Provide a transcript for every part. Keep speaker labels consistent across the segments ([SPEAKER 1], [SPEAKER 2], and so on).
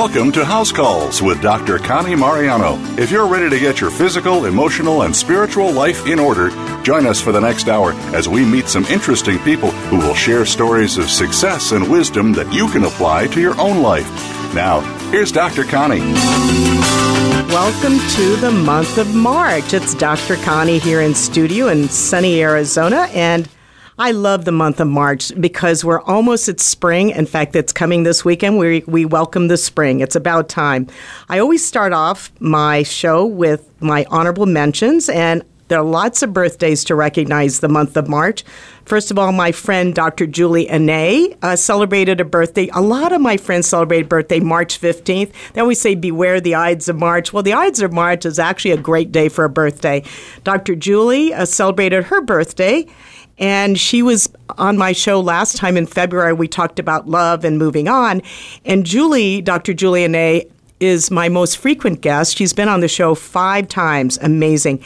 [SPEAKER 1] Welcome to House Calls with Dr. Connie Mariano. If you're ready to get your physical, emotional, and spiritual life in order, join us for the next hour as we meet some interesting people who will share stories of success and wisdom that you can apply to your own life. Now, here's Dr. Connie.
[SPEAKER 2] Welcome to the month of March. It's Dr. Connie here in studio in sunny Arizona, and I love the month of March because we're almost at spring. In fact, it's coming this weekend. We, we welcome the spring. It's about time. I always start off my show with my honorable mentions, and there are lots of birthdays to recognize the month of March. First of all, my friend Dr. Julie Anay uh, celebrated a birthday. A lot of my friends celebrate birthday March 15th. They always say, Beware the Ides of March. Well, the Ides of March is actually a great day for a birthday. Dr. Julie uh, celebrated her birthday. And she was on my show last time in February. We talked about love and moving on. And Julie, Dr. Julie Anay, is my most frequent guest. She's been on the show five times. Amazing.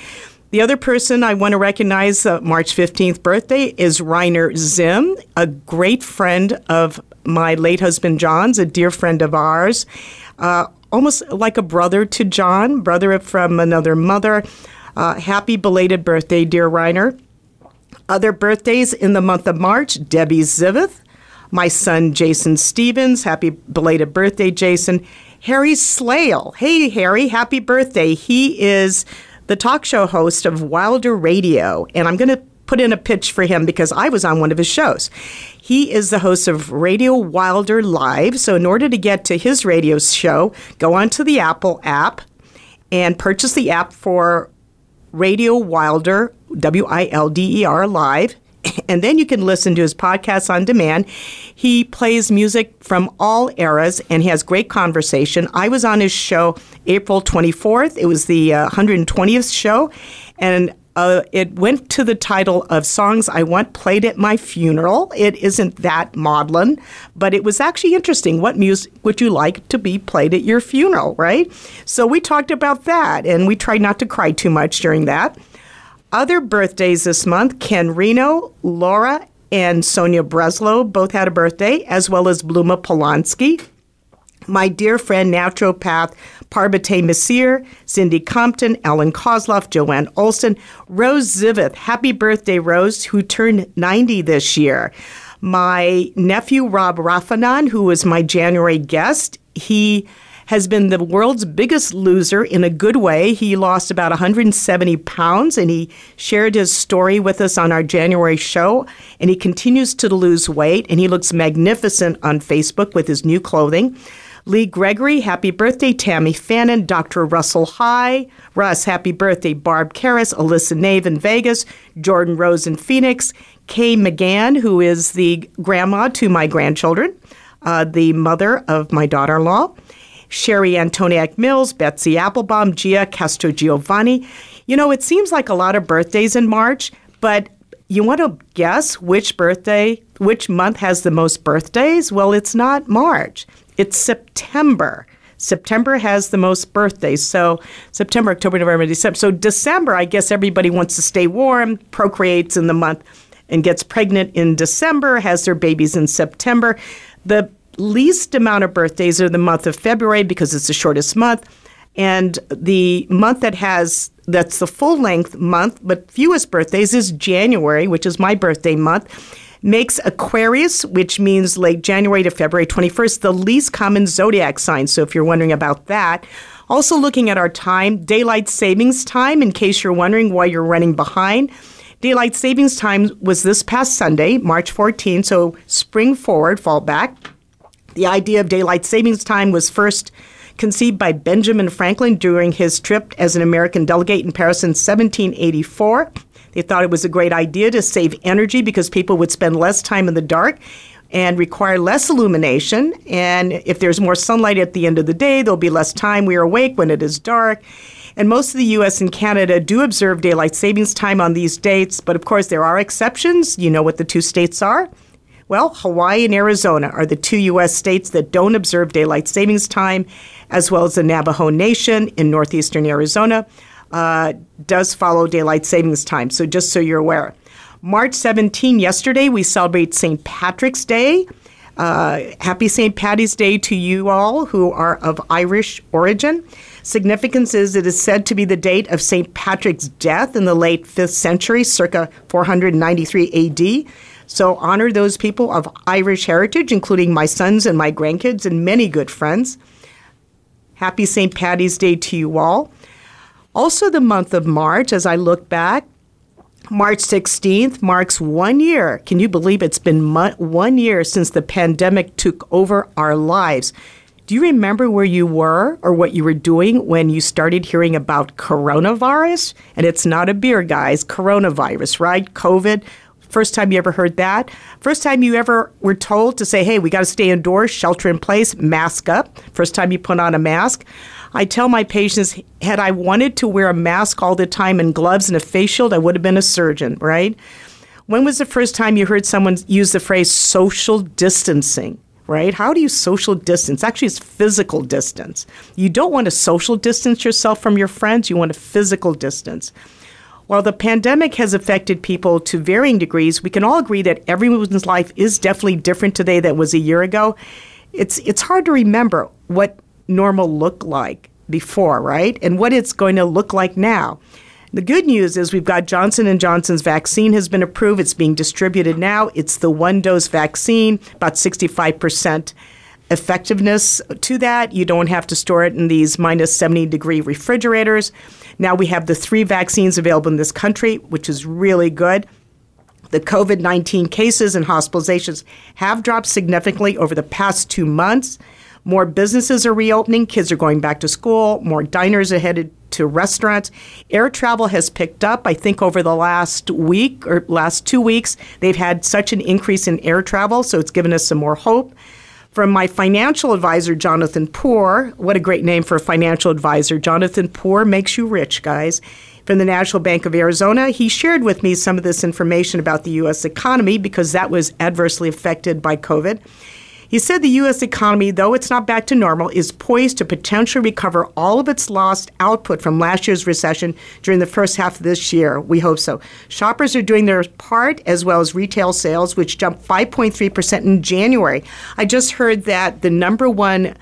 [SPEAKER 2] The other person I want to recognize, uh, March 15th birthday, is Reiner Zim, a great friend of my late husband John's, a dear friend of ours, uh, almost like a brother to John, brother from another mother. Uh, happy belated birthday, dear Reiner. Other birthdays in the month of March Debbie Zivith, my son Jason Stevens. Happy belated birthday, Jason. Harry Slale. Hey, Harry, happy birthday. He is the talk show host of Wilder Radio, and I'm going to put in a pitch for him because I was on one of his shows. He is the host of Radio Wilder Live. So, in order to get to his radio show, go onto the Apple app and purchase the app for Radio Wilder W I L D E R Live. And then you can listen to his podcast on demand. He plays music from all eras and he has great conversation. I was on his show April 24th. It was the uh, 120th show. And uh, it went to the title of Songs I Want Played at My Funeral. It isn't that maudlin, but it was actually interesting. What music would you like to be played at your funeral, right? So we talked about that, and we tried not to cry too much during that. Other birthdays this month Ken Reno, Laura, and Sonia Breslow both had a birthday, as well as Bluma Polanski. My dear friend, naturopath Parvati Misir, Cindy Compton, Ellen Kozloff, Joanne Olson, Rose Zivith. Happy birthday, Rose, who turned 90 this year. My nephew, Rob Raffanon, who was my January guest, he has been the world's biggest loser in a good way. He lost about 170 pounds and he shared his story with us on our January show. And he continues to lose weight and he looks magnificent on Facebook with his new clothing. Lee Gregory, happy birthday. Tammy Fannin, Dr. Russell High, Russ, happy birthday. Barb Karras, Alyssa Nave in Vegas, Jordan Rose in Phoenix, Kay McGann, who is the grandma to my grandchildren, uh, the mother of my daughter in law. Sherry Antoniak Mills, Betsy Applebaum, Gia Castro Giovanni. You know, it seems like a lot of birthdays in March, but you want to guess which birthday, which month has the most birthdays? Well, it's not March, it's September. September has the most birthdays. So September, October, November, December. So December, I guess everybody wants to stay warm, procreates in the month, and gets pregnant in December, has their babies in September. The least amount of birthdays are the month of February because it's the shortest month. And the month that has that's the full length month, but fewest birthdays is January, which is my birthday month. Makes Aquarius, which means late January to February 21st, the least common zodiac sign. So if you're wondering about that, also looking at our time, daylight savings time, in case you're wondering why you're running behind. Daylight savings time was this past Sunday, March 14, so spring forward, fall back. The idea of daylight savings time was first conceived by Benjamin Franklin during his trip as an American delegate in Paris in 1784. They thought it was a great idea to save energy because people would spend less time in the dark and require less illumination. And if there's more sunlight at the end of the day, there'll be less time we are awake when it is dark. And most of the US and Canada do observe daylight savings time on these dates, but of course there are exceptions. You know what the two states are? Well, Hawaii and Arizona are the two U.S. states that don't observe daylight savings time, as well as the Navajo Nation in northeastern Arizona uh, does follow daylight savings time. So just so you're aware. March 17, yesterday, we celebrate St. Patrick's Day. Uh, happy St. Patty's Day to you all who are of Irish origin. Significance is it is said to be the date of St. Patrick's death in the late 5th century, circa 493 AD. So honor those people of Irish heritage, including my sons and my grandkids and many good friends. Happy St. Patty's Day to you all. Also, the month of March, as I look back, March 16th marks one year. Can you believe it's been mo- one year since the pandemic took over our lives? Do you remember where you were or what you were doing when you started hearing about coronavirus? And it's not a beer, guys, coronavirus, right? COVID. First time you ever heard that? First time you ever were told to say, hey, we got to stay indoors, shelter in place, mask up. First time you put on a mask. I tell my patients, had I wanted to wear a mask all the time and gloves and a face shield, I would have been a surgeon, right? When was the first time you heard someone use the phrase social distancing? Right? How do you social distance? Actually, it's physical distance. You don't want to social distance yourself from your friends, you want a physical distance. While the pandemic has affected people to varying degrees, we can all agree that everyone's life is definitely different today than it was a year ago. It's, it's hard to remember what normal looked like before, right? And what it's going to look like now. The good news is we've got Johnson and Johnson's vaccine has been approved. It's being distributed now. It's the one-dose vaccine, about 65% effectiveness to that. You don't have to store it in these minus 70 degree refrigerators. Now we have the three vaccines available in this country, which is really good. The COVID 19 cases and hospitalizations have dropped significantly over the past two months. More businesses are reopening, kids are going back to school, more diners are headed to restaurants. Air travel has picked up. I think over the last week or last two weeks, they've had such an increase in air travel, so it's given us some more hope. From my financial advisor, Jonathan Poor, what a great name for a financial advisor. Jonathan Poor makes you rich, guys. From the National Bank of Arizona, he shared with me some of this information about the U.S. economy because that was adversely affected by COVID. He said the U.S. economy, though it's not back to normal, is poised to potentially recover all of its lost output from last year's recession during the first half of this year. We hope so. Shoppers are doing their part, as well as retail sales, which jumped 5.3% in January. I just heard that the number one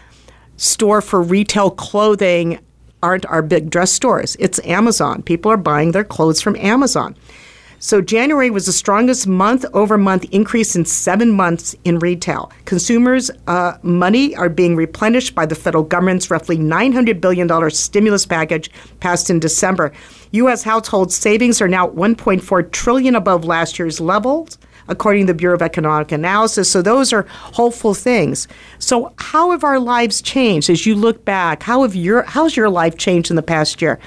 [SPEAKER 2] store for retail clothing aren't our big dress stores, it's Amazon. People are buying their clothes from Amazon. So January was the strongest month over month increase in seven months in retail. Consumers' uh, money are being replenished by the federal government's roughly $900 billion stimulus package passed in December. U.S. household savings are now 1.4 trillion above last year's levels according to the Bureau of Economic Analysis. So those are hopeful things. So how have our lives changed as you look back? How have your how's your life changed in the past year?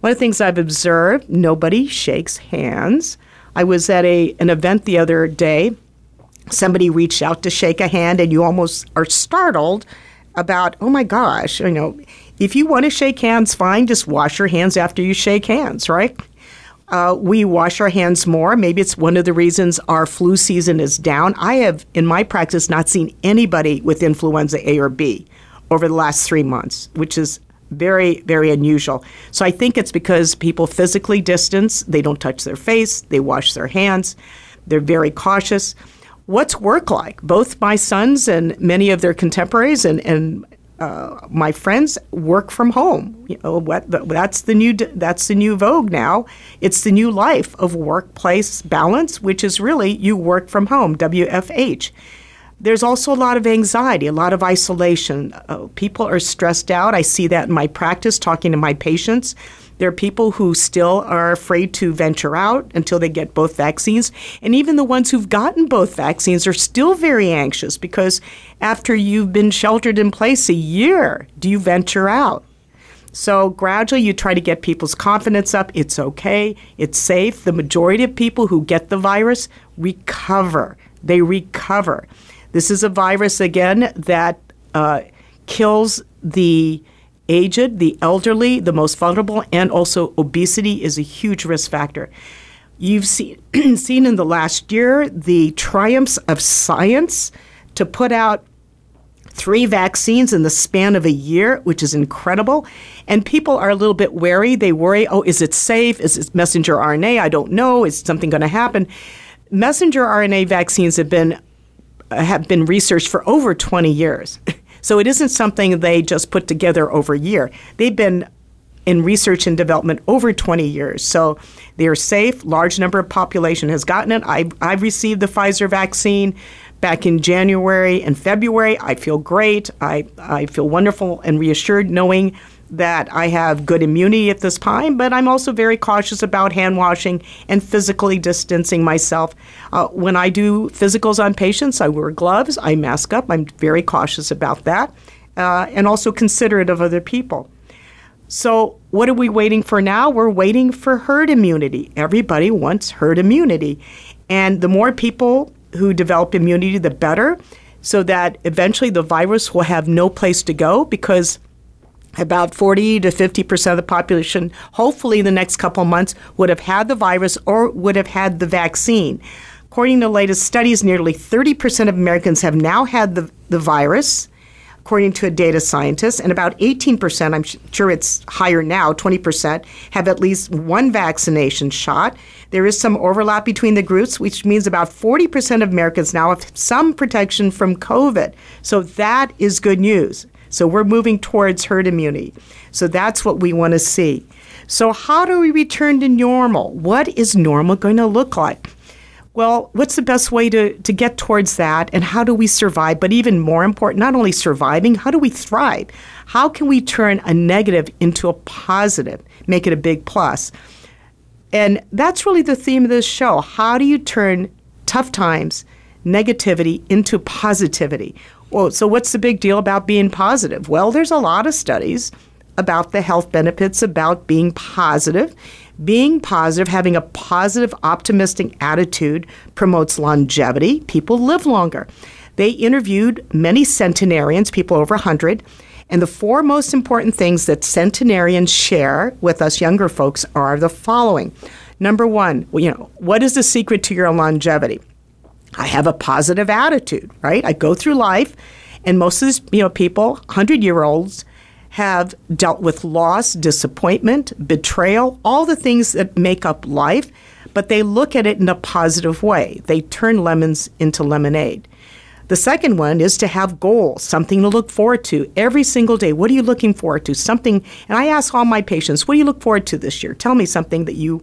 [SPEAKER 2] One of the things I've observed, nobody shakes hands. I was at a an event the other day. Somebody reached out to shake a hand and you almost are startled about, "Oh my gosh, you know, if you want to shake hands, fine, just wash your hands after you shake hands, right?" Uh, we wash our hands more. Maybe it's one of the reasons our flu season is down. I have, in my practice, not seen anybody with influenza A or B over the last three months, which is very, very unusual. So I think it's because people physically distance, they don't touch their face, they wash their hands, they're very cautious. What's work like? Both my sons and many of their contemporaries and, and uh, my friends work from home. You know, what, that's the new that's the new vogue now. It's the new life of workplace balance, which is really you work from home. WFH. There's also a lot of anxiety, a lot of isolation. Uh, people are stressed out. I see that in my practice, talking to my patients. There are people who still are afraid to venture out until they get both vaccines. And even the ones who've gotten both vaccines are still very anxious because after you've been sheltered in place a year, do you venture out? So gradually you try to get people's confidence up. It's okay, it's safe. The majority of people who get the virus recover. They recover. This is a virus, again, that uh, kills the aged, the elderly, the most vulnerable, and also obesity is a huge risk factor. You've seen, seen in the last year the triumphs of science to put out three vaccines in the span of a year, which is incredible. And people are a little bit wary. They worry, oh, is it safe? Is it messenger RNA? I don't know. Is something going to happen? Messenger RNA vaccines have been have been researched for over 20 years. So it isn't something they just put together over a year. They've been in research and development over 20 years. So they are safe. Large number of population has gotten it. I, I've received the Pfizer vaccine back in January and February. I feel great. I, I feel wonderful and reassured knowing that I have good immunity at this time, but I'm also very cautious about hand washing and physically distancing myself. Uh, when I do physicals on patients, I wear gloves, I mask up. I'm very cautious about that, uh, and also considerate of other people. So, what are we waiting for now? We're waiting for herd immunity. Everybody wants herd immunity. And the more people who develop immunity, the better, so that eventually the virus will have no place to go because about 40 to 50 percent of the population, hopefully in the next couple months, would have had the virus or would have had the vaccine. According to latest studies, nearly 30 percent of Americans have now had the, the virus, according to a data scientist, and about 18 percent, I'm sure it's higher now, 20 percent, have at least one vaccination shot. There is some overlap between the groups, which means about 40 percent of Americans now have some protection from COVID. So that is good news. So we're moving towards herd immunity. So that's what we want to see. So, how do we return to normal? What is normal going to look like? Well, what's the best way to, to get towards that, and how do we survive? But even more important, not only surviving, how do we thrive? How can we turn a negative into a positive, make it a big plus? And that's really the theme of this show. How do you turn tough times, negativity, into positivity? Well, so what's the big deal about being positive? Well, there's a lot of studies about the health benefits about being positive. Being positive, having a positive, optimistic attitude promotes longevity. People live longer. They interviewed many centenarians, people over 100, and the four most important things that centenarians share with us younger folks are the following. Number one, you know, what is the secret to your longevity? I have a positive attitude, right? I go through life, and most of these, you know, people, hundred year olds, have dealt with loss, disappointment, betrayal, all the things that make up life, but they look at it in a positive way. They turn lemons into lemonade. The second one is to have goals, something to look forward to every single day. What are you looking forward to? Something, and I ask all my patients, what do you look forward to this year? Tell me something that you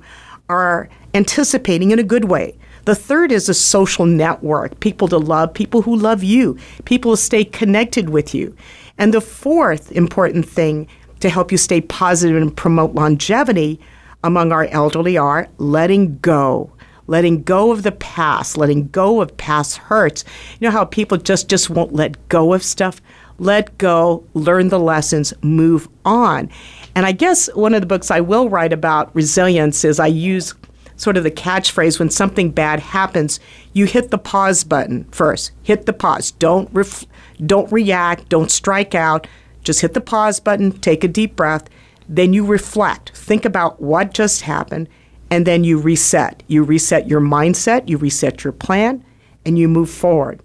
[SPEAKER 2] are anticipating in a good way. The third is a social network people to love, people who love you, people to stay connected with you. And the fourth important thing to help you stay positive and promote longevity among our elderly are letting go. Letting go of the past, letting go of past hurts. You know how people just, just won't let go of stuff? Let go, learn the lessons, move on. And I guess one of the books I will write about resilience is I use sort of the catchphrase when something bad happens, you hit the pause button first. Hit the pause. Don't ref- don't react, don't strike out. Just hit the pause button, take a deep breath, then you reflect. Think about what just happened and then you reset. You reset your mindset, you reset your plan, and you move forward.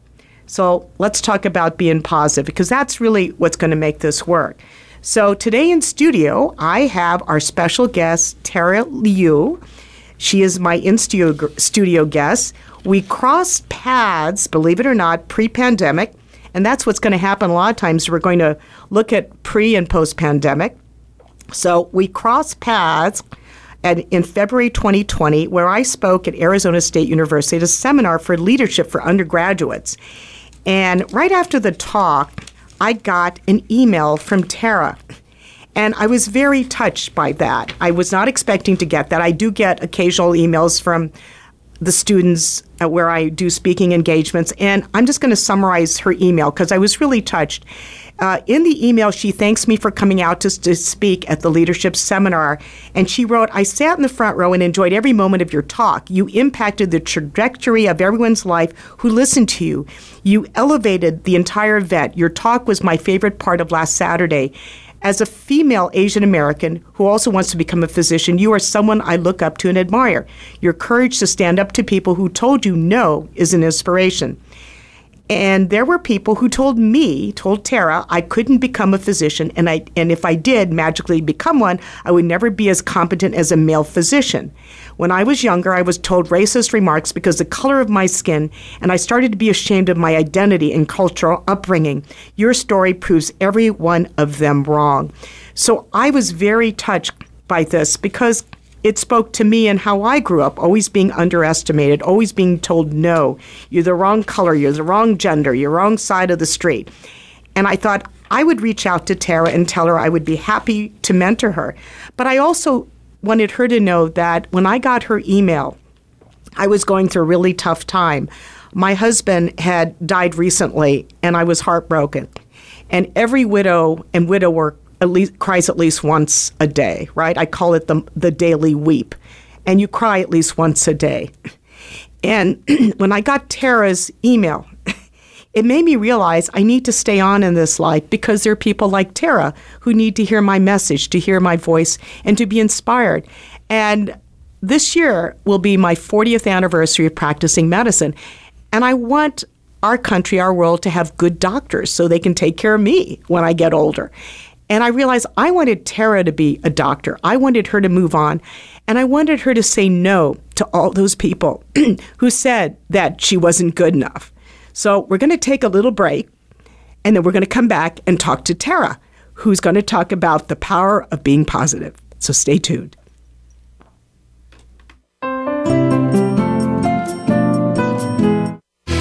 [SPEAKER 2] So, let's talk about being positive because that's really what's going to make this work. So, today in studio, I have our special guest, Tara Liu. She is my in studio guest. We crossed paths, believe it or not, pre pandemic. And that's what's going to happen a lot of times. We're going to look at pre and post pandemic. So we crossed paths at, in February 2020, where I spoke at Arizona State University at a seminar for leadership for undergraduates. And right after the talk, I got an email from Tara. And I was very touched by that. I was not expecting to get that. I do get occasional emails from the students uh, where I do speaking engagements, and I'm just going to summarize her email because I was really touched. Uh, in the email, she thanks me for coming out to, to speak at the leadership seminar. And she wrote, I sat in the front row and enjoyed every moment of your talk. You impacted the trajectory of everyone's life who listened to you. You elevated the entire event. Your talk was my favorite part of last Saturday. As a female Asian American who also wants to become a physician, you are someone I look up to and admire. Your courage to stand up to people who told you no is an inspiration. And there were people who told me, told Tara, I couldn't become a physician, and I and if I did magically become one, I would never be as competent as a male physician. When I was younger, I was told racist remarks because the color of my skin, and I started to be ashamed of my identity and cultural upbringing. Your story proves every one of them wrong. So I was very touched by this because it spoke to me and how I grew up, always being underestimated, always being told, no, you're the wrong color, you're the wrong gender, you're the wrong side of the street. And I thought I would reach out to Tara and tell her I would be happy to mentor her. But I also wanted her to know that when I got her email, I was going through a really tough time. My husband had died recently, and I was heartbroken. And every widow and widower at least cries at least once a day, right? I call it the the daily weep, and you cry at least once a day. And when I got Tara's email, it made me realize I need to stay on in this life because there are people like Tara who need to hear my message, to hear my voice, and to be inspired. And this year will be my 40th anniversary of practicing medicine. And I want our country, our world, to have good doctors so they can take care of me when I get older. And I realized I wanted Tara to be a doctor. I wanted her to move on. And I wanted her to say no to all those people who said that she wasn't good enough. So we're going to take a little break and then we're going to come back and talk to Tara, who's going to talk about the power of being positive. So stay tuned.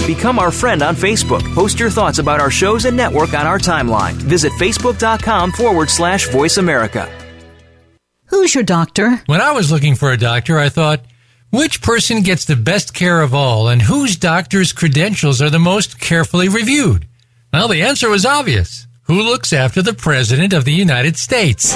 [SPEAKER 3] Become our friend on Facebook. Post your thoughts about our shows and network on our timeline. Visit facebook.com forward slash voice America.
[SPEAKER 4] Who's your doctor?
[SPEAKER 5] When I was looking for a doctor, I thought, which person gets the best care of all and whose doctor's credentials are the most carefully reviewed? Well, the answer was obvious. Who looks after the President of the United States?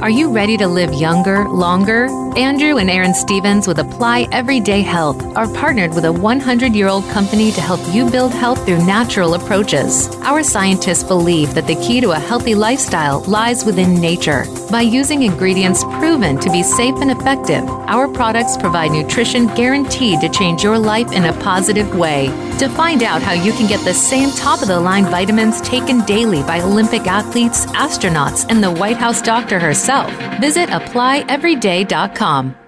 [SPEAKER 6] Are you ready to live younger, longer? Andrew and Aaron Stevens with Apply Everyday Health are partnered with a 100 year old company to help you build health through natural approaches. Our scientists believe that the key to a healthy lifestyle lies within nature. By using ingredients proven to be safe and effective, our products provide nutrition guaranteed to change your life in a positive way. To find out how you can get the same top of the line vitamins taken daily by Olympic athletes, astronauts, and the White House doctor herself, visit applyeveryday.com.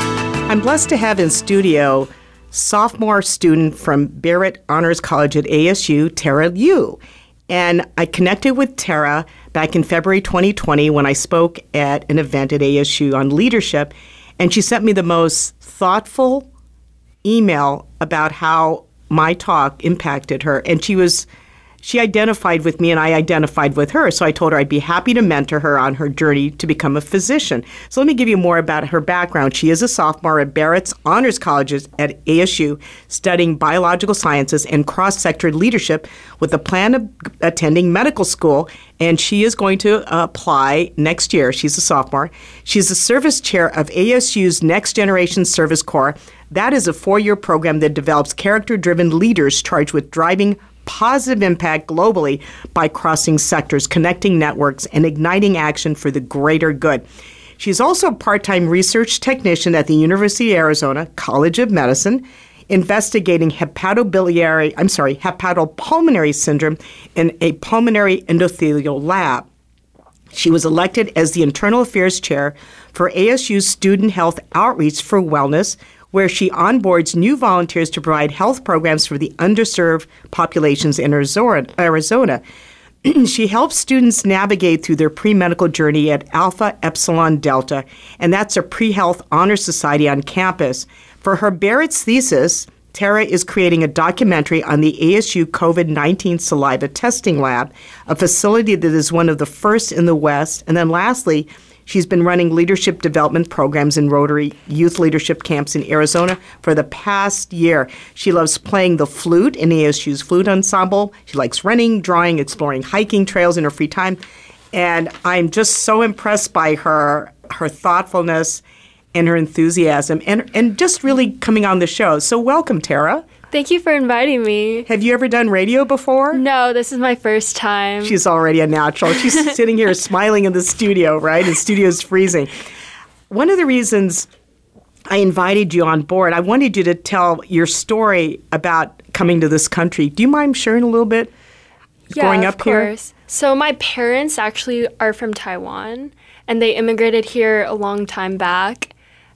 [SPEAKER 2] I'm blessed to have in studio sophomore student from Barrett Honors College at ASU, Tara Liu. And I connected with Tara back in February 2020 when I spoke at an event at ASU on leadership. And she sent me the most thoughtful email about how my talk impacted her. And she was she identified with me and I identified with her. So I told her I'd be happy to mentor her on her journey to become a physician. So let me give you more about her background. She is a sophomore at Barrett's Honors College at ASU, studying biological sciences and cross sector leadership with the plan of attending medical school. And she is going to apply next year. She's a sophomore. She's the service chair of ASU's Next Generation Service Corps. That is a four year program that develops character driven leaders charged with driving positive impact globally by crossing sectors, connecting networks, and igniting action for the greater good. She's also a part time research technician at the University of Arizona College of Medicine, investigating hepatobiliary, I'm sorry, hepatopulmonary syndrome in a pulmonary endothelial lab. She was elected as the Internal Affairs Chair for ASU's Student Health Outreach for Wellness, where she onboards new volunteers to provide health programs for the underserved populations in Arizona. she helps students navigate through their pre medical journey at Alpha Epsilon Delta, and that's a pre health honor society on campus. For her Barrett's thesis, Tara is creating a documentary on the ASU COVID 19 saliva testing lab, a facility that is one of the first in the West. And then lastly, She's been running leadership development programs in Rotary youth leadership camps in Arizona for the past year. She loves playing the flute in ASU's flute ensemble. She likes running, drawing, exploring hiking trails in her free time. And I'm just so impressed by her her thoughtfulness and her enthusiasm and and just really coming on the show. So welcome, Tara.
[SPEAKER 7] Thank you for inviting me.
[SPEAKER 2] Have you ever done radio before?
[SPEAKER 7] No, this is my first time.
[SPEAKER 2] She's already a natural. She's sitting here smiling in the studio, right? The studio's freezing. One of the reasons I invited you on board, I wanted you to tell your story about coming to this country. Do you mind sharing a little bit
[SPEAKER 7] yeah,
[SPEAKER 2] growing up
[SPEAKER 7] of course. Here? So my parents actually are from Taiwan and they immigrated here a long time back.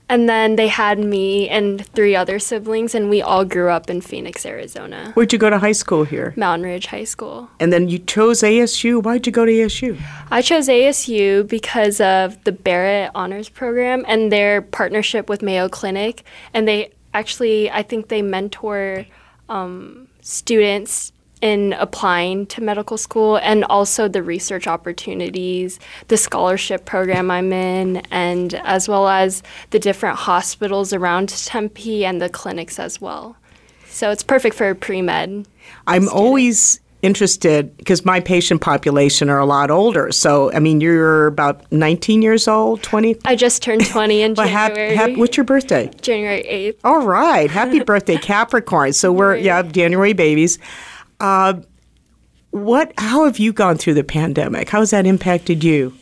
[SPEAKER 7] And then they had me and three other siblings, and we all grew up in Phoenix, Arizona.
[SPEAKER 2] Where'd you go to high school here?
[SPEAKER 7] Mountain Ridge High School.
[SPEAKER 2] And then you chose ASU. Why'd you go to ASU?
[SPEAKER 7] I chose ASU because of the Barrett Honors Program and their partnership with Mayo Clinic. And they actually, I think they mentor um, students in applying to medical school and also the research opportunities, the scholarship program I'm in, and as well as the different hospitals around Tempe and the clinics as well. So it's perfect for pre med.
[SPEAKER 2] I'm student. always interested because my patient population are a lot older. So, I mean, you're about 19 years old, 20?
[SPEAKER 7] I just turned 20 in January.
[SPEAKER 2] Hap, hap, what's your birthday?
[SPEAKER 7] January 8th.
[SPEAKER 2] All right. Happy birthday, Capricorn. So, we're, yeah, January babies. Uh, what? How have you gone through the pandemic? How has that impacted you?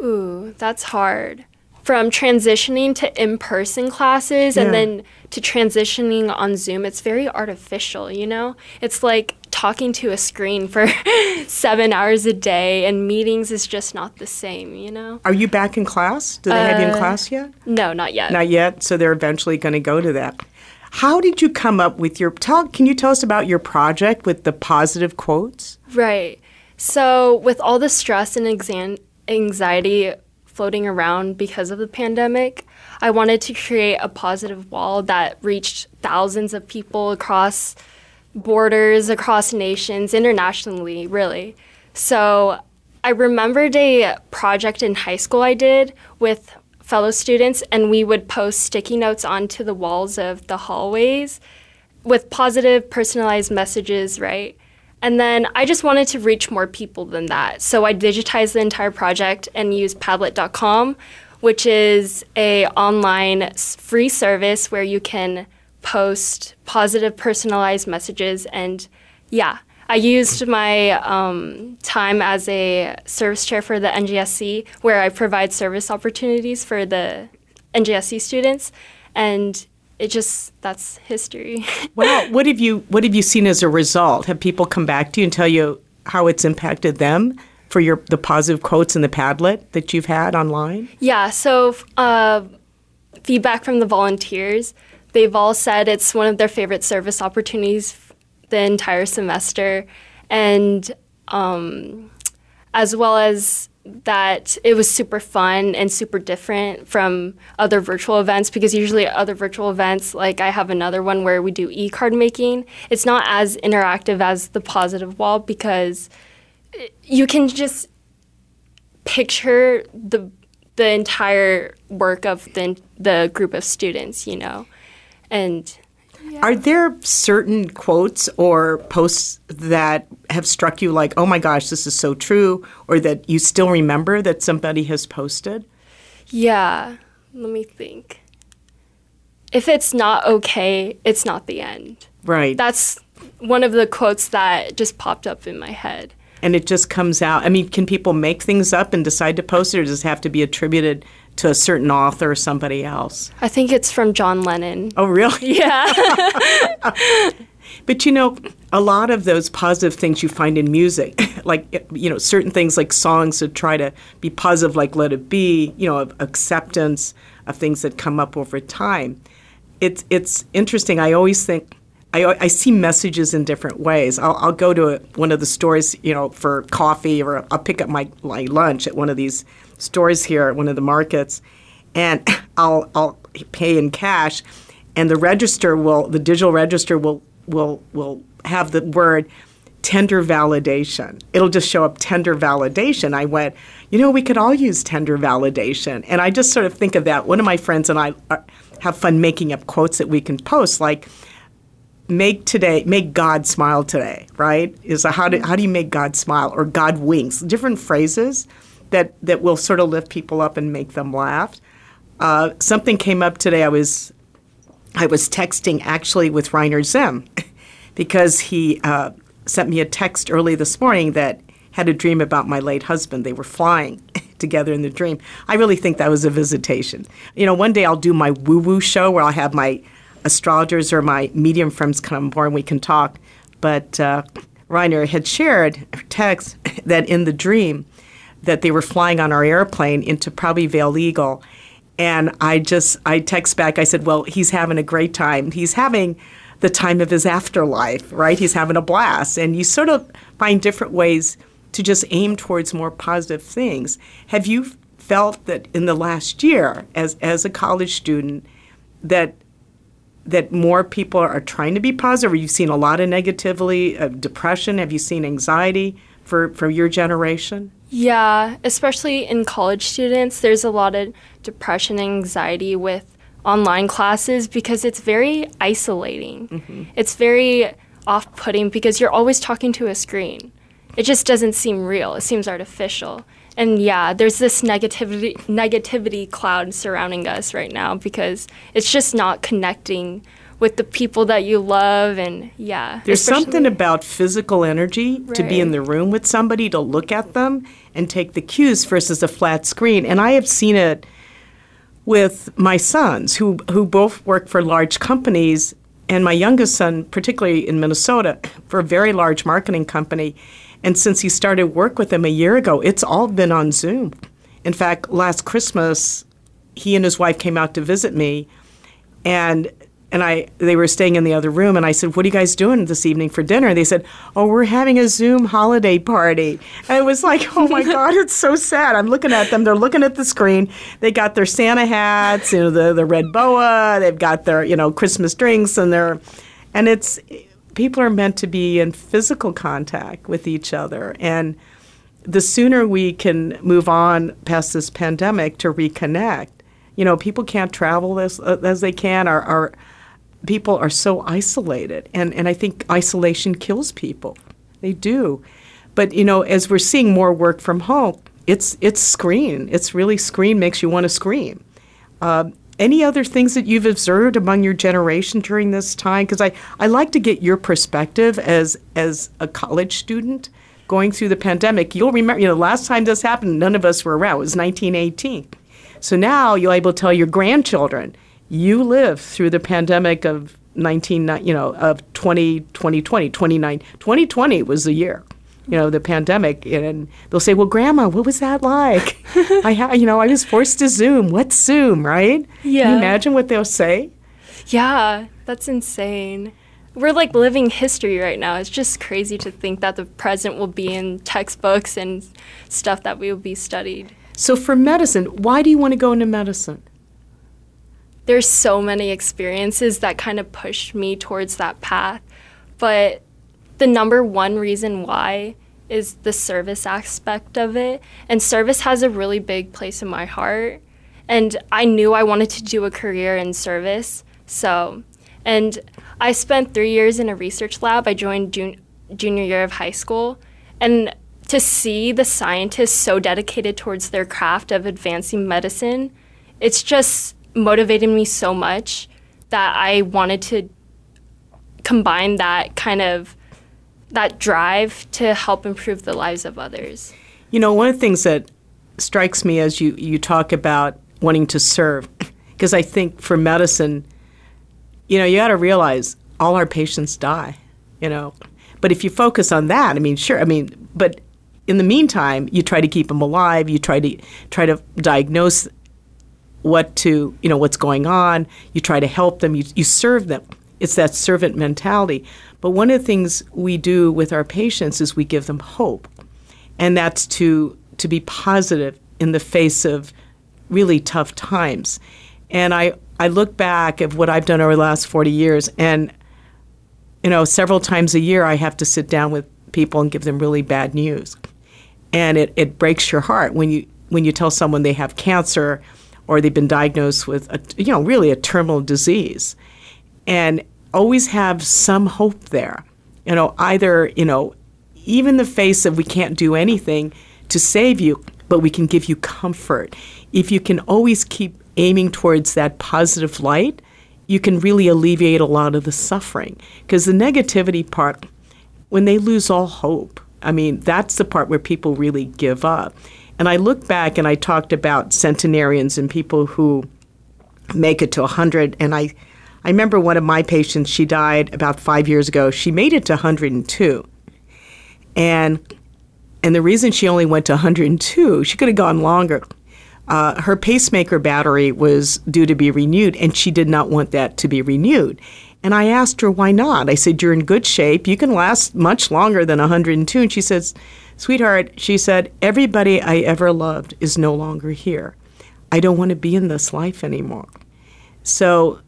[SPEAKER 7] Ooh, that's hard. From transitioning to in-person classes yeah. and then to transitioning on Zoom, it's very artificial. You know, it's like talking to a screen for seven hours a day, and meetings is just not the same. You know.
[SPEAKER 2] Are you back in class? Do they uh, have you in uh, class yet?
[SPEAKER 7] No, not yet.
[SPEAKER 2] Not yet. So they're eventually going to go to that. How did you come up with your tell can you tell us about your project with the positive quotes?
[SPEAKER 7] Right. So with all the stress and exam- anxiety floating around because of the pandemic, I wanted to create a positive wall that reached thousands of people across borders, across nations, internationally, really. So I remembered a project in high school I did with fellow students, and we would post sticky notes onto the walls of the hallways with positive, personalized messages, right? And then I just wanted to reach more people than that. So I digitized the entire project and used Padlet.com, which is a online free service where you can post positive, personalized messages. And yeah, I used my um, time as a service chair for the NGSC, where I provide service opportunities for the NGSC students, and it just that's history.
[SPEAKER 2] well, what have you what have you seen as a result? Have people come back to you and tell you how it's impacted them for your the positive quotes in the Padlet that you've had online?
[SPEAKER 7] Yeah. So uh, feedback from the volunteers, they've all said it's one of their favorite service opportunities the entire semester. And um, as well as that it was super fun and super different from other virtual events because usually other virtual events like I have another one where we do e-card making it's not as interactive as the positive wall because you can just picture the the entire work of the the group of students you know and
[SPEAKER 2] Are there certain quotes or posts that have struck you like, oh my gosh, this is so true, or that you still remember that somebody has posted?
[SPEAKER 7] Yeah, let me think. If it's not okay, it's not the end.
[SPEAKER 2] Right.
[SPEAKER 7] That's one of the quotes that just popped up in my head.
[SPEAKER 2] and it just comes out. I mean, can people make things up and decide to post it, or does it have to be attributed to a certain author or somebody else?
[SPEAKER 7] I think it's from John Lennon.
[SPEAKER 2] Oh, really?
[SPEAKER 7] Yeah.
[SPEAKER 2] But you know, a lot of those positive things you find in music, like you know, certain things like songs that try to be positive, like "Let It Be," you know, of acceptance of things that come up over time. It's it's interesting. I always think. I, I see messages in different ways. I'll, I'll go to a, one of the stores, you know, for coffee, or I'll pick up my, my lunch at one of these stores here at one of the markets, and I'll I'll pay in cash, and the register will the digital register will will will have the word tender validation. It'll just show up tender validation. I went, you know, we could all use tender validation, and I just sort of think of that. One of my friends and I are, have fun making up quotes that we can post, like make today make god smile today right? Is a, how do, how do you make god smile or god winks? Different phrases that that will sort of lift people up and make them laugh. Uh, something came up today. I was i was texting actually with reiner zim because he uh, sent me a text early this morning that had a dream about my late husband. They were flying together in the dream. I really think that was a visitation. You know one day i'll do my woo woo show where i'll have my astrologers or my medium friends come board and we can talk. But uh, Reiner had shared text that in the dream that they were flying on our airplane into probably Vail Eagle. And I just, I text back, I said, well, he's having a great time. He's having the time of his afterlife, right? He's having a blast. And you sort of find different ways to just aim towards more positive things. Have you felt that in the last year, as, as a college student, that that more people are trying to be positive? Or you've seen a lot of negativity, uh, depression? Have you seen anxiety for, for your generation?
[SPEAKER 7] Yeah, especially in college students, there's a lot of depression and anxiety with online classes because it's very isolating.
[SPEAKER 2] Mm-hmm.
[SPEAKER 7] It's very off putting because you're always talking to a screen. It just doesn't seem real, it seems artificial. And yeah, there's this negativity negativity cloud surrounding us right now because it's just not connecting with the people that you love and yeah.
[SPEAKER 2] There's something about physical energy to be in the room with somebody, to look at them and take the cues versus a flat screen. And I have seen it with my sons who, who both work for large companies. And my youngest son, particularly in Minnesota, for a very large marketing company. And since he started work with them a year ago, it's all been on Zoom. In fact, last Christmas, he and his wife came out to visit me, and and I they were staying in the other room, and I said, "What are you guys doing this evening for dinner?" And they said, "Oh, we're having a Zoom holiday party." And it was like, "Oh my God, it's so sad." I'm looking at them; they're looking at the screen. They got their Santa hats, you know, the the red boa. They've got their you know Christmas drinks, and they're and it's people are meant to be in physical contact with each other and the sooner we can move on past this pandemic to reconnect, you know, people can't travel as uh, as they can. Our, our people are so isolated, and and I think isolation kills people. They do, but you know, as we're seeing more work from home, it's it's screen. It's really screen makes you want to scream. Uh, any other things that you've observed among your generation during this time? Because I, I like to get your perspective as as a college student going through the pandemic. You'll remember, you know, last time this happened, none of us were around. It was 1918. So now you'll able to tell your grandchildren, you lived through the pandemic of 19, you know, of 20, 2020, 29. 2020 was the year you know, the pandemic, and they'll say, "Well, Grandma, what was that like? I, ha- you know, I was forced to Zoom. What's Zoom, right? Can you
[SPEAKER 7] Yeah.
[SPEAKER 2] imagine what they'll say?
[SPEAKER 7] Yeah, that's insane. we're like living history right now. It's just crazy to think that the present will be in textbooks and stuff that we will be studied.
[SPEAKER 2] So for medicine, why do you want to go into medicine?
[SPEAKER 7] There's so many experiences that kind of pushed me towards that path, but the number one reason why is the service aspect of it. And service has a really big place in my heart. And I knew I wanted to do a career in service. So, and I spent three years in a research lab. I joined jun- junior year of high school. And to see the scientists so dedicated towards their craft of advancing medicine, it's just motivated me so much that I wanted to combine that kind of that drive to help improve the lives of others.
[SPEAKER 2] You know, one of the things that strikes me as you, you talk about wanting to serve, because I think for medicine, you know, you got to realize all our patients die, you know. But if you focus on that, I mean, sure, I mean, but in the meantime, you try to keep them alive, you try to try to diagnose what to, you know, what's going on, you try to help them, you, you serve them. It's that servant mentality. But one of the things we do with our patients is we give them hope. And that's to to be positive in the face of really tough times. And I, I look back at what I've done over the last 40 years, and you know, several times a year I have to sit down with people and give them really bad news. And it, it breaks your heart when you when you tell someone they have cancer or they've been diagnosed with a, you know really a terminal disease. And always have some hope there. You know, either, you know, even the face of we can't do anything to save you, but we can give you comfort. If you can always keep aiming towards that positive light, you can really alleviate a lot of the suffering. Because the negativity part, when they lose all hope, I mean, that's the part where people really give up. And I look back and I talked about centenarians and people who make it to 100, and I I remember one of my patients, she died about five years ago. She made it to 102. And, and the reason she only went to 102, she could have gone longer. Uh, her pacemaker battery was due to be renewed, and she did not want that to be renewed. And I asked her, why not? I said, You're in good shape. You can last much longer than 102. And she says, Sweetheart, she said, Everybody I ever loved is no longer here. I don't want to be in this life anymore. So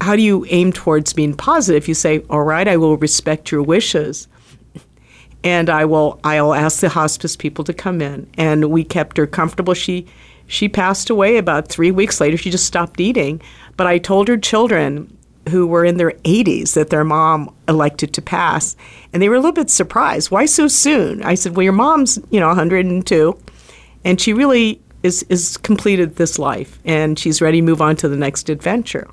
[SPEAKER 2] how do you aim towards being positive? You say, "All right, I will respect your wishes." And I will I'll ask the hospice people to come in and we kept her comfortable. She she passed away about 3 weeks later. She just stopped eating, but I told her children who were in their 80s that their mom elected to pass and they were a little bit surprised. Why so soon? I said, "Well, your mom's, you know, 102 and she really is is completed this life and she's ready to move on to the next adventure."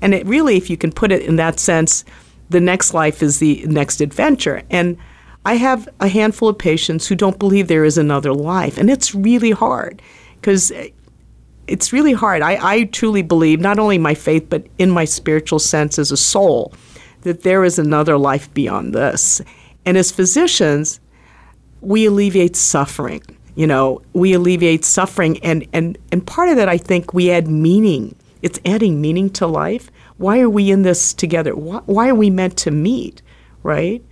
[SPEAKER 2] And it really, if you can put it in that sense, the next life is the next adventure. And I have a handful of patients who don't believe there is another life. And it's really hard because eh, it's really hard. I, I truly believe, not only my faith, but in my spiritual sense as a soul, that there is another life beyond this. And as physicians, we alleviate suffering. You know, we alleviate suffering. And, and, and part of that, I think, we add meaning it's adding meaning to life. Why are we in this together? Why, why are we meant to meet, right?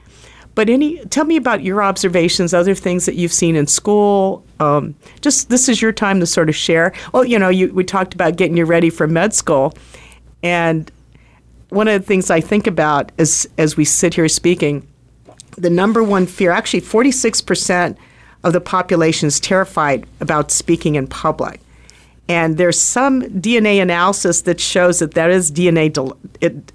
[SPEAKER 2] But any, tell me about your observations, other things that you've seen in school. Um, just this is your time to sort of share. Well, you know, you, we talked about getting you ready for med school, and one of the things I think about as as we sit here speaking, the number one fear, actually, forty six percent of the population is terrified about speaking in public. And there's some DNA analysis that shows that that is DNA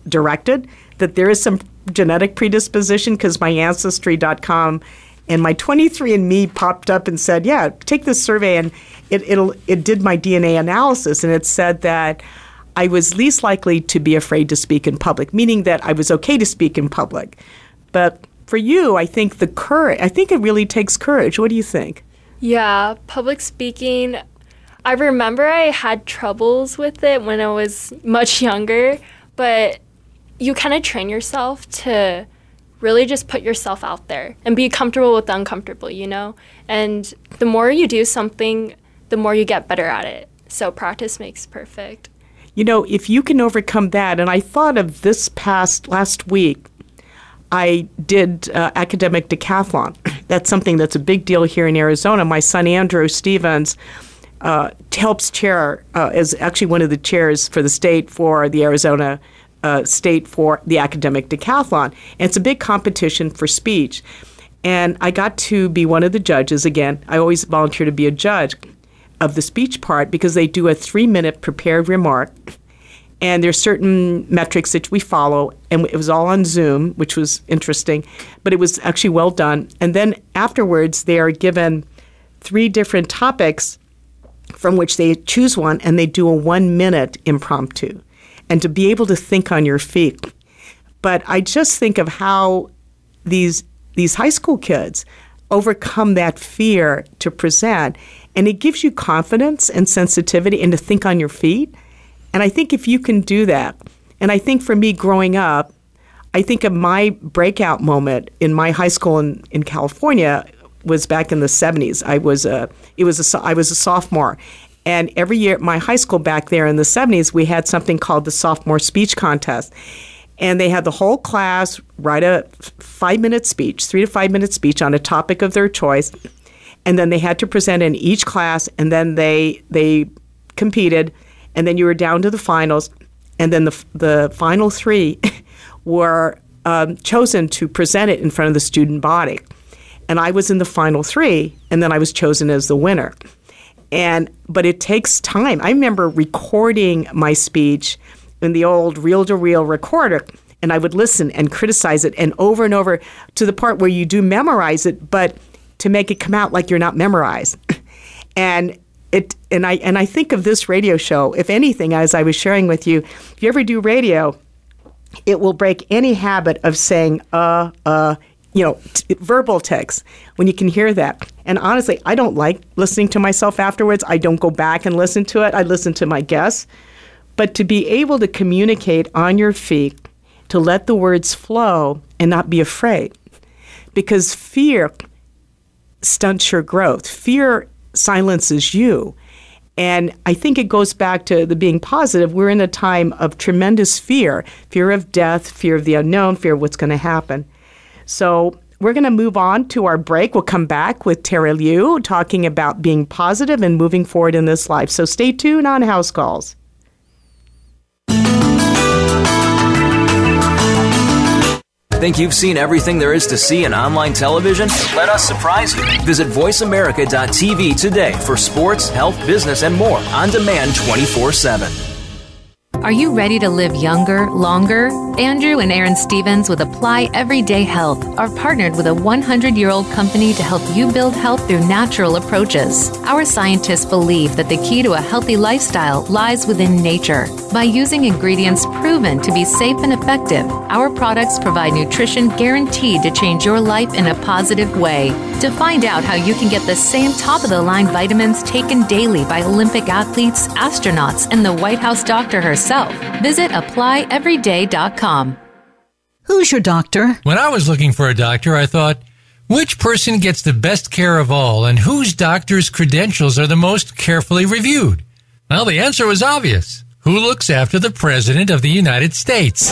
[SPEAKER 2] directed, that there is some genetic predisposition because my ancestry.com and my 23andme popped up and said, "Yeah, take this survey and it it'll it did my DNA analysis and it said that I was least likely to be afraid to speak in public, meaning that I was okay to speak in public. But for you, I think the courage, I think it really takes courage. What do you think?
[SPEAKER 7] Yeah, public speaking I remember I had troubles with it when I was much younger, but you kind of train yourself to really just put yourself out there and be comfortable with the uncomfortable, you know? And the more you do something, the more you get better at it. So practice makes perfect.
[SPEAKER 2] You know, if you can overcome that, and I thought of this past last week, I did uh, academic decathlon. That's something that's a big deal here in Arizona. My son Andrew Stevens uh, helps chair uh, is actually one of the chairs for the state for the Arizona uh, state for the academic decathlon. And it's a big competition for speech. And I got to be one of the judges again. I always volunteer to be a judge of the speech part because they do a three minute prepared remark and there's certain metrics that we follow and it was all on zoom which was interesting but it was actually well done and then afterwards they are given three different topics from which they choose one and they do a one minute impromptu. And to be able to think on your feet. But i just think of how these these high school kids overcome that fear to present. And it gives you confidence and sensitivity and to think on your feet. And I think if you can do that, and I think for me growing up, I think of my breakout moment in my high school in, in California was back in the 70s. I was a it was a I was a sophomore. And every year at my high school back there in the 70s, we had something called the sophomore speech contest. And they had the whole class write a five minute speech, three to five minute speech on a topic of their choice. And then they had to present in each class, and then they they competed and then you were down to the finals, and then the the final three were um, chosen to present it in front of the student body, and I was in the final three, and then I was chosen as the winner. And but it takes time. I remember recording my speech in the old reel-to-reel recorder, and I would listen and criticize it, and over and over to the part where you do memorize it, but to make it come out like you're not memorized. and it and I and I think of this radio show. If anything, as I was sharing with you, if you ever do radio, it will break any habit of saying uh uh you know t- verbal text when you can hear that. And honestly, I don't like listening to myself afterwards. I don't go back and listen to it. I listen to my guests. But to be able to communicate on your feet, to let the words flow and not be afraid. Because fear stunts your growth. Fear silences you. And I think it goes back to the being positive. We're in a time of tremendous fear fear of death, fear of the unknown, fear of what's going to happen. So we're going to move on to our break. We'll come back with Tara Liu talking about being positive and moving forward in this life. So stay tuned on House Calls.
[SPEAKER 3] Think you've seen everything there is to see in online television? Let us surprise you. Visit VoiceAmerica.tv today for sports, health, business, and more on demand 24 7.
[SPEAKER 6] Are you ready to live younger, longer? Andrew and Aaron Stevens with Apply Everyday Health are partnered with a 100 year old company to help you build health through natural approaches. Our scientists believe that the key to a healthy lifestyle lies within nature. By using ingredients proven to be safe and effective, our products provide nutrition guaranteed to change your life in a positive way. To find out how you can get the same top of the line vitamins taken daily by Olympic athletes, astronauts, and the White House doctor herself, visit applyeveryday.com.
[SPEAKER 4] Who's your doctor?
[SPEAKER 5] When I was looking for a doctor, I thought, which person gets the best care of all and whose doctor's credentials are the most carefully reviewed? Well, the answer was obvious. Who looks after the President of the United States?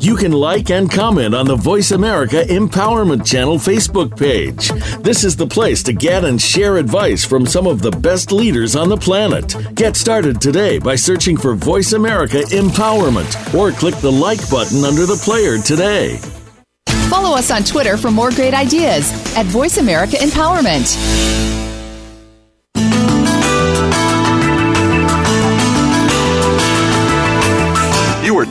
[SPEAKER 8] You can like and comment on the Voice America Empowerment Channel Facebook page. This is the place to get and share advice from some of the best leaders on the planet. Get started today by searching for Voice America Empowerment or click the like button under the player today.
[SPEAKER 9] Follow us on Twitter for more great ideas at Voice America Empowerment.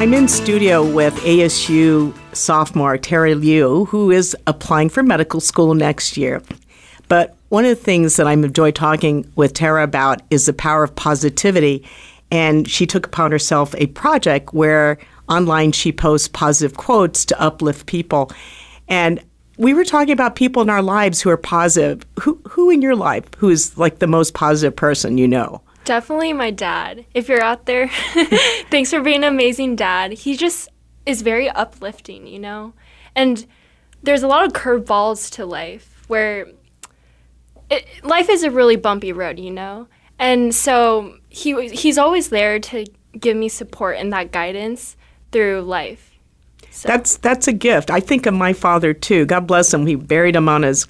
[SPEAKER 2] I'm in studio with ASU sophomore Tara Liu, who is applying for medical school next year. But one of the things that I enjoy talking with Tara about is the power of positivity. And she took upon herself a project where online she posts positive quotes to uplift people. And we were talking about people in our lives who are positive. Who, who in your life who is like the most positive person you know?
[SPEAKER 7] Definitely my dad. If you're out there, thanks for being an amazing dad. He just is very uplifting, you know? And there's a lot of curveballs to life where it, life is a really bumpy road, you know? And so he he's always there to give me support and that guidance through life.
[SPEAKER 2] So. That's that's a gift. I think of my father too. God bless him. We buried him on his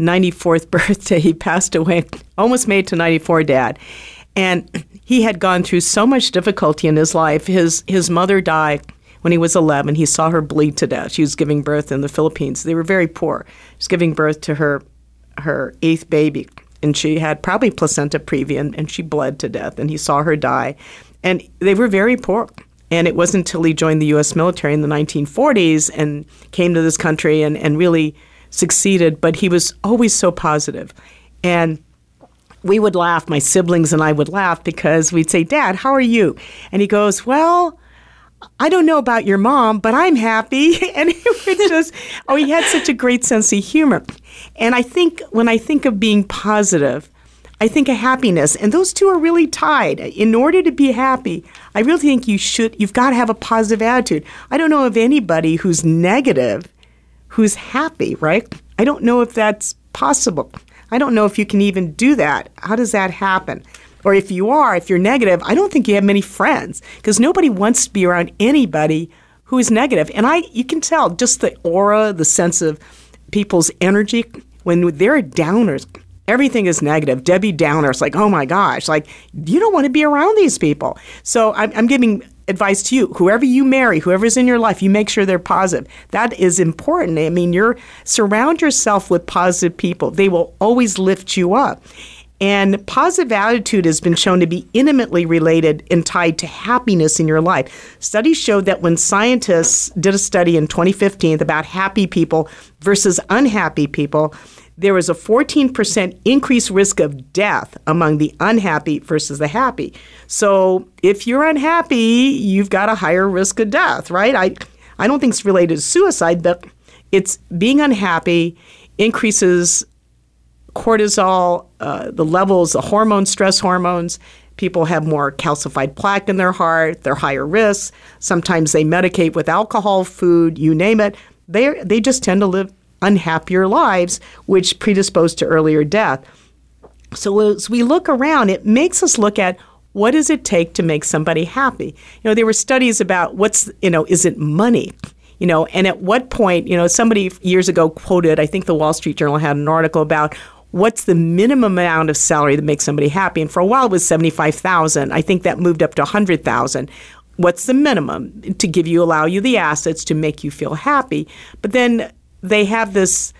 [SPEAKER 2] 94th birthday. He passed away, almost made to 94, Dad. And he had gone through so much difficulty in his life. His his mother died when he was 11. He saw her bleed to death. She was giving birth in the Philippines. They were very poor. She was giving birth to her her eighth baby, and she had probably placenta previa, and, and she bled to death. And he saw her die, and they were very poor. And it wasn't until he joined the U.S. military in the 1940s and came to this country and, and really succeeded. But he was always so positive. And we would laugh, my siblings and I would laugh because we'd say, Dad, how are you? And he goes, Well, I don't know about your mom, but I'm happy. and it was just, oh, he had such a great sense of humor. And I think when I think of being positive, I think of happiness, and those two are really tied. In order to be happy, I really think you should, you've got to have a positive attitude. I don't know of anybody who's negative who's happy, right? I don't know if that's possible. I don't know if you can even do that. How does that happen? Or if you are, if you're negative, I don't think you have many friends because nobody wants to be around anybody who is negative. And I, you can tell just the aura, the sense of people's energy when they're downers everything is negative. Debbie Downer's like, oh my gosh, like you don't want to be around these people. So I'm, I'm giving advice to you. Whoever you marry whoever's in your life you make sure they're positive. That is important. I mean you're surround yourself with positive people. They will always lift you up. And positive attitude has been shown to be intimately related and tied to happiness in your life. Studies showed that when scientists did a study in 2015 about happy people versus unhappy people, there was a 14% increased risk of death among the unhappy versus the happy. So if you're unhappy, you've got a higher risk of death, right? I, I don't think it's related to suicide, but it's being unhappy increases cortisol, uh, the levels, the hormones, stress hormones. People have more calcified plaque in their heart. They're higher risk. Sometimes they medicate with alcohol, food, you name it. They they just tend to live unhappier lives, which predispose to earlier death. So as we look around, it makes us look at what does it take to make somebody happy. You know, there were studies about what's you know, is it money? You know, and at what point, you know, somebody years ago quoted, I think the Wall Street Journal had an article about what's the minimum amount of salary that makes somebody happy? And for a while it was 75,000. I think that moved up to 100,000. What's the minimum to give you allow you the assets to make you feel happy? But then they have this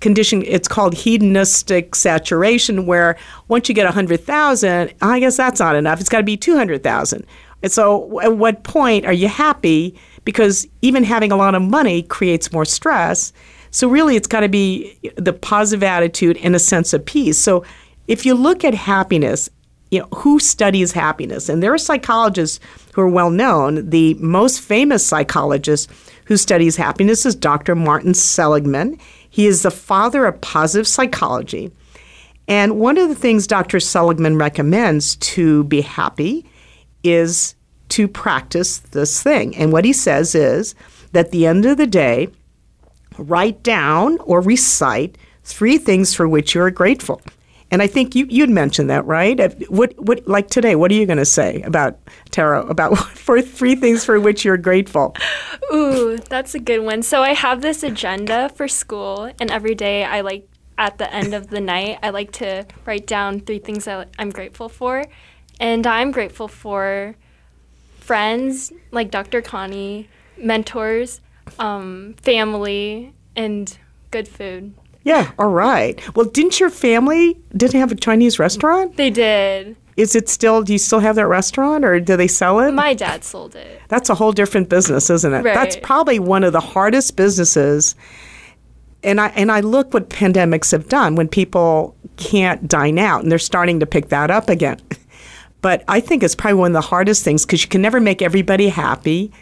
[SPEAKER 2] condition it's called hedonistic saturation where once you get 100,000 I guess that's not enough it's got to be 200,000 And so, at what point are you happy? Because even having a lot of money creates more stress. So, really, it's got to be the positive attitude and a sense of peace. So, if you look at happiness, you know, who studies happiness? And there are psychologists who are well known. The most famous psychologist who studies happiness is Dr. Martin Seligman. He is the father of positive psychology. And one of the things Dr. Seligman recommends to be happy is to practice this thing. And what he says is that at the end of the day, write down or recite three things for which you are grateful. And I think you you'd mentioned that, right? What what like today? What are you going to say about Tara? about for three things for which you're grateful?
[SPEAKER 7] Ooh, that's a good one. So I have this agenda for school, and every day I like at the end of the night I like to write down three things that I'm grateful for, and I'm grateful for friends like Dr. Connie, mentors, um, family, and good food.
[SPEAKER 2] Yeah, all right. Well, didn't your family didn't have a Chinese restaurant?
[SPEAKER 7] They did.
[SPEAKER 2] Is it still? Do you still have that restaurant, or do they sell it?
[SPEAKER 7] My dad sold it.
[SPEAKER 2] That's a whole different business, isn't it?
[SPEAKER 7] Right.
[SPEAKER 2] That's probably one of the hardest businesses. And I and I look what pandemics have done when people can't dine out, and they're starting to pick that up again. But I think it's probably one of the hardest things because you can never make everybody happy.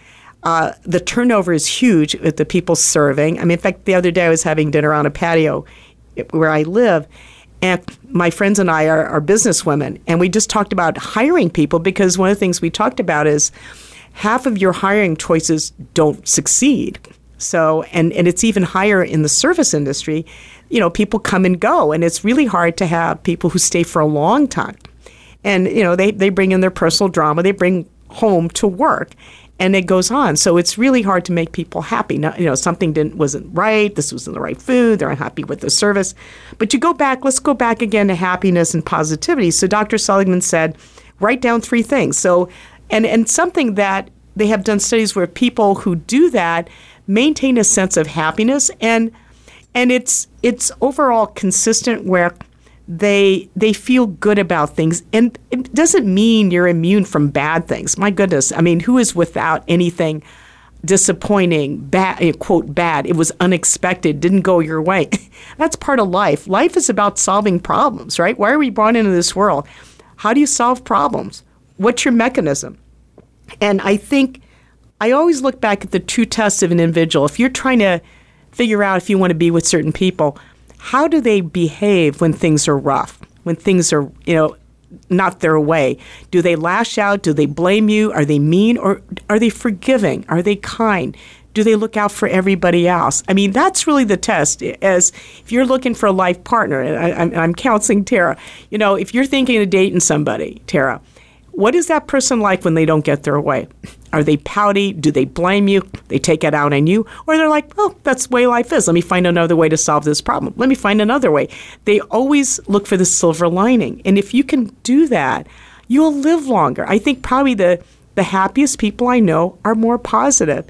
[SPEAKER 2] Uh, the turnover is huge with the people serving. I mean, in fact, the other day I was having dinner on a patio where I live, and my friends and I are, are businesswomen, and we just talked about hiring people because one of the things we talked about is half of your hiring choices don't succeed. So, and, and it's even higher in the service industry. You know, people come and go, and it's really hard to have people who stay for a long time. And, you know, they, they bring in their personal drama, they bring home to work and it goes on. So it's really hard to make people happy. Now, you know, something didn't wasn't right. This wasn't the right food. They're unhappy with the service. But you go back. Let's go back again to happiness and positivity. So Dr. Seligman said, write down three things. So, and and something that they have done studies where people who do that maintain a sense of happiness and and it's it's overall consistent where they they feel good about things. And it doesn't mean you're immune from bad things. My goodness. I mean who is without anything disappointing bad eh, quote bad? It was unexpected didn't go your way. That's part of life. Life is about solving problems right? Why are we brought into this world? How do you solve problems? What's your mechanism? And i think i always look back at the two tests of an individual. If you're trying to figure out if you want to be with certain people how do they behave when things are rough, when things are, you know, not their way? Do they lash out? Do they blame you? Are they mean? Or are they forgiving? Are they kind? Do they look out for everybody else? I mean, that's really the test. As if you're looking for a life partner, and I, I'm counseling Tara, you know, if you're thinking of dating somebody, Tara, what is that person like when they don't get their way? Are they pouty? Do they blame you? They take it out on you? Or they're like, well, that's the way life is. Let me find another way to solve this problem. Let me find another way. They always look for the silver lining. And if you can do that, you'll live longer. I think probably the, the happiest people I know are more positive.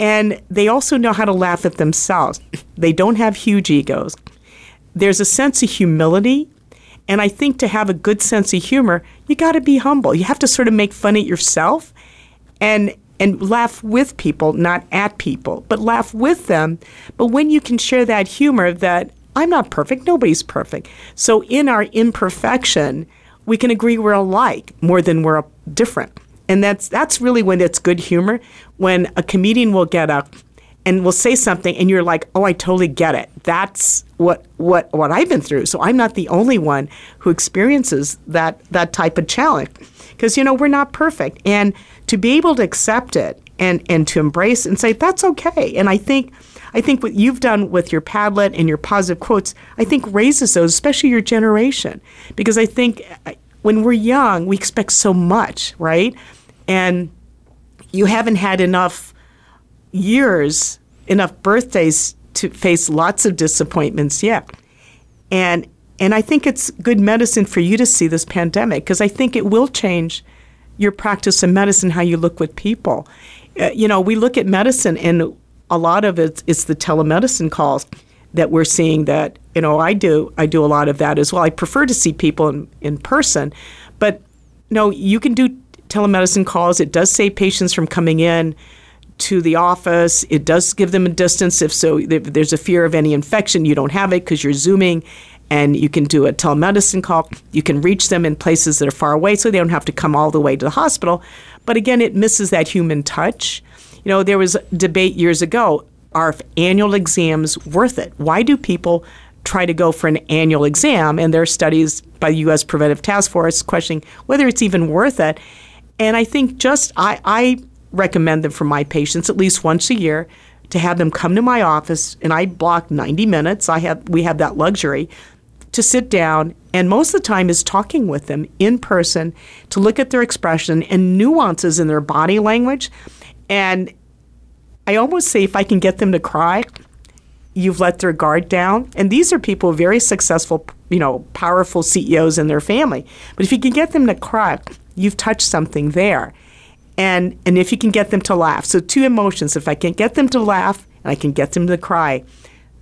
[SPEAKER 2] And they also know how to laugh at themselves. They don't have huge egos. There's a sense of humility and I think to have a good sense of humor, you got to be humble. You have to sort of make fun of yourself and and laugh with people, not at people, but laugh with them. But when you can share that humor that I'm not perfect, nobody's perfect. So in our imperfection, we can agree we're alike more than we're different. And that's that's really when it's good humor when a comedian will get up and will say something and you're like, "Oh, I totally get it." That's what what what I've been through. So I'm not the only one who experiences that that type of challenge. Because you know, we're not perfect and to be able to accept it and and to embrace and say that's okay. And I think I think what you've done with your Padlet and your positive quotes, I think raises those, especially your generation. Because I think uh, when we're young, we expect so much, right? And you haven't had enough years, enough birthdays to face lots of disappointments yet. And and I think it's good medicine for you to see this pandemic because I think it will change your practice of medicine, how you look with people. Uh, you know, we look at medicine, and a lot of it is the telemedicine calls that we're seeing. That you know, I do I do a lot of that as well. I prefer to see people in, in person, but you know, you can do telemedicine calls. It does save patients from coming in to the office. It does give them a distance if so if there's a fear of any infection, you don't have it because you're zooming and you can do a telemedicine call. You can reach them in places that are far away so they don't have to come all the way to the hospital. But again, it misses that human touch. You know, there was a debate years ago are annual exams worth it? Why do people try to go for an annual exam? And there are studies by the U.S. Preventive Task Force questioning whether it's even worth it. And I think just I, I recommend them for my patients at least once a year to have them come to my office, and I block 90 minutes. I have we have that luxury to sit down and most of the time is talking with them in person to look at their expression and nuances in their body language and I almost say if I can get them to cry, you've let their guard down. And these are people very successful, you know, powerful CEOs in their family. But if you can get them to cry, you've touched something there. And and if you can get them to laugh. So two emotions, if I can get them to laugh and I can get them to cry,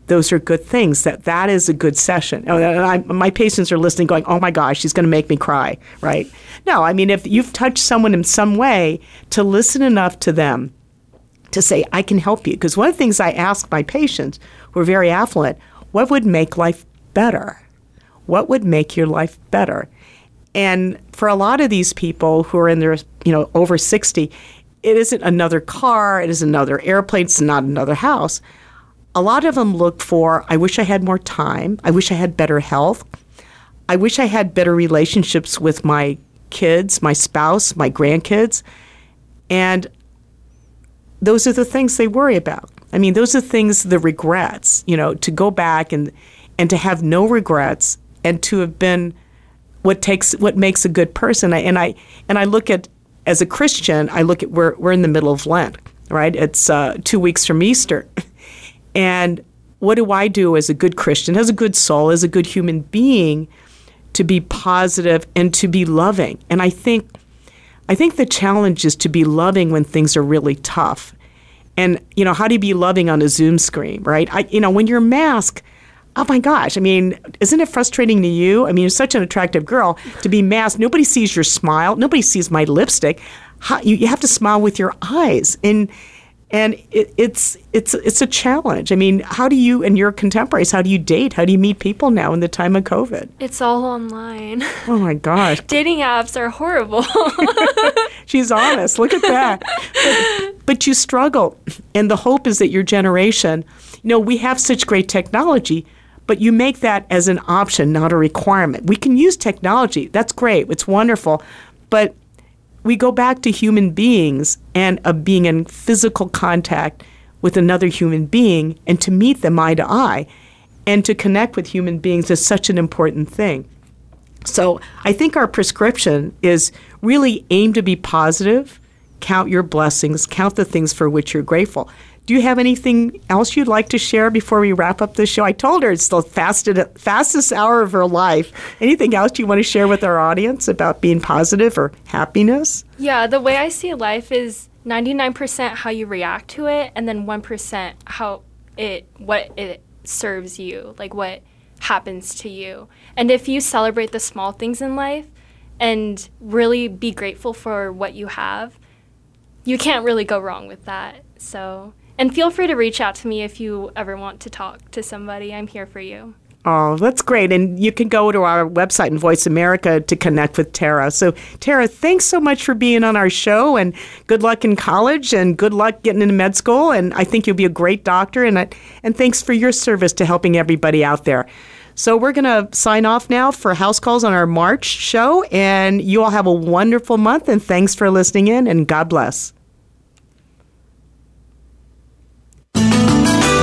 [SPEAKER 2] those are good things. That that is a good session. Oh, I, my patients are listening, going, "Oh my gosh, she's going to make me cry." Right? No, I mean, if you've touched someone in some way, to listen enough to them to say, I can help you. Because one of the things I ask my patients who are very affluent, what would make life better? What would make your life better? And for a lot of these people who are in their, you know, over 60, it isn't another car, it is another airplane, it's not another house. A lot of them look for, I wish I had more time, I wish I had better health, I wish I had better relationships with my kids, my spouse, my grandkids. And those are the things they worry about. I mean, those are things, the regrets, you know, to go back and, and to have no regrets and to have been what takes what makes a good person. And I and I look at as a Christian, I look at we're we're in the middle of Lent, right? It's uh, two weeks from Easter, and what do I do as a good Christian, as a good soul, as a good human being, to be positive and to be loving? And I think I think the challenge is to be loving when things are really tough. And, you know, how do you be loving on a Zoom screen, right? I, you know, when you're masked, oh my gosh, I mean, isn't it frustrating to you? I mean, you're such an attractive girl to be masked. Nobody sees your smile. Nobody sees my lipstick. How, you, you have to smile with your eyes. And, and it, it's it's it's a challenge. I mean, how do you and your contemporaries? How do you date? How do you meet people now in the time of COVID?
[SPEAKER 7] It's all online.
[SPEAKER 2] Oh my gosh!
[SPEAKER 7] Dating apps are horrible.
[SPEAKER 2] She's honest. Look at that. But, but you struggle, and the hope is that your generation. You know, we have such great technology, but you make that as an option, not a requirement. We can use technology. That's great. It's wonderful, but we go back to human beings and of being in physical contact with another human being and to meet them eye to eye and to connect with human beings is such an important thing. So I think our prescription is really aim to be positive, count your blessings, count the things for which you're grateful. Do you have anything else you'd like to share before we wrap up the show? I told her it's the fastest, fastest hour of her life. Anything else you want to share with our audience about being positive or happiness?
[SPEAKER 7] Yeah, the way I see life is 99% how you react to it and then 1% how it what it serves you, like what happens to you. And if you celebrate the small things in life and really be grateful for what you have, you can't really go wrong with that. So and feel free to reach out to me if you ever want to talk to somebody. I'm here for you.
[SPEAKER 2] Oh, that's great. And you can go to our website in Voice America to connect with Tara. So, Tara, thanks so much for being on our show and good luck in college and good luck getting into med school. And I think you'll be a great doctor. And, I, and thanks for your service to helping everybody out there. So, we're going to sign off now for house calls on our March show. And you all have a wonderful month. And thanks for listening in. And God bless.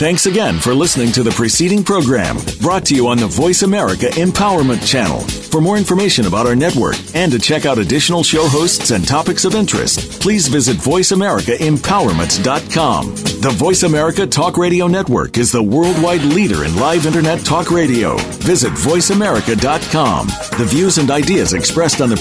[SPEAKER 8] Thanks again for listening to the preceding program brought to you on the Voice America Empowerment Channel. For more information about our network and to check out additional show hosts and topics of interest, please visit VoiceAmericaEmpowerment.com. The Voice America Talk Radio Network is the worldwide leader in live Internet talk radio. Visit VoiceAmerica.com. The views and ideas expressed on the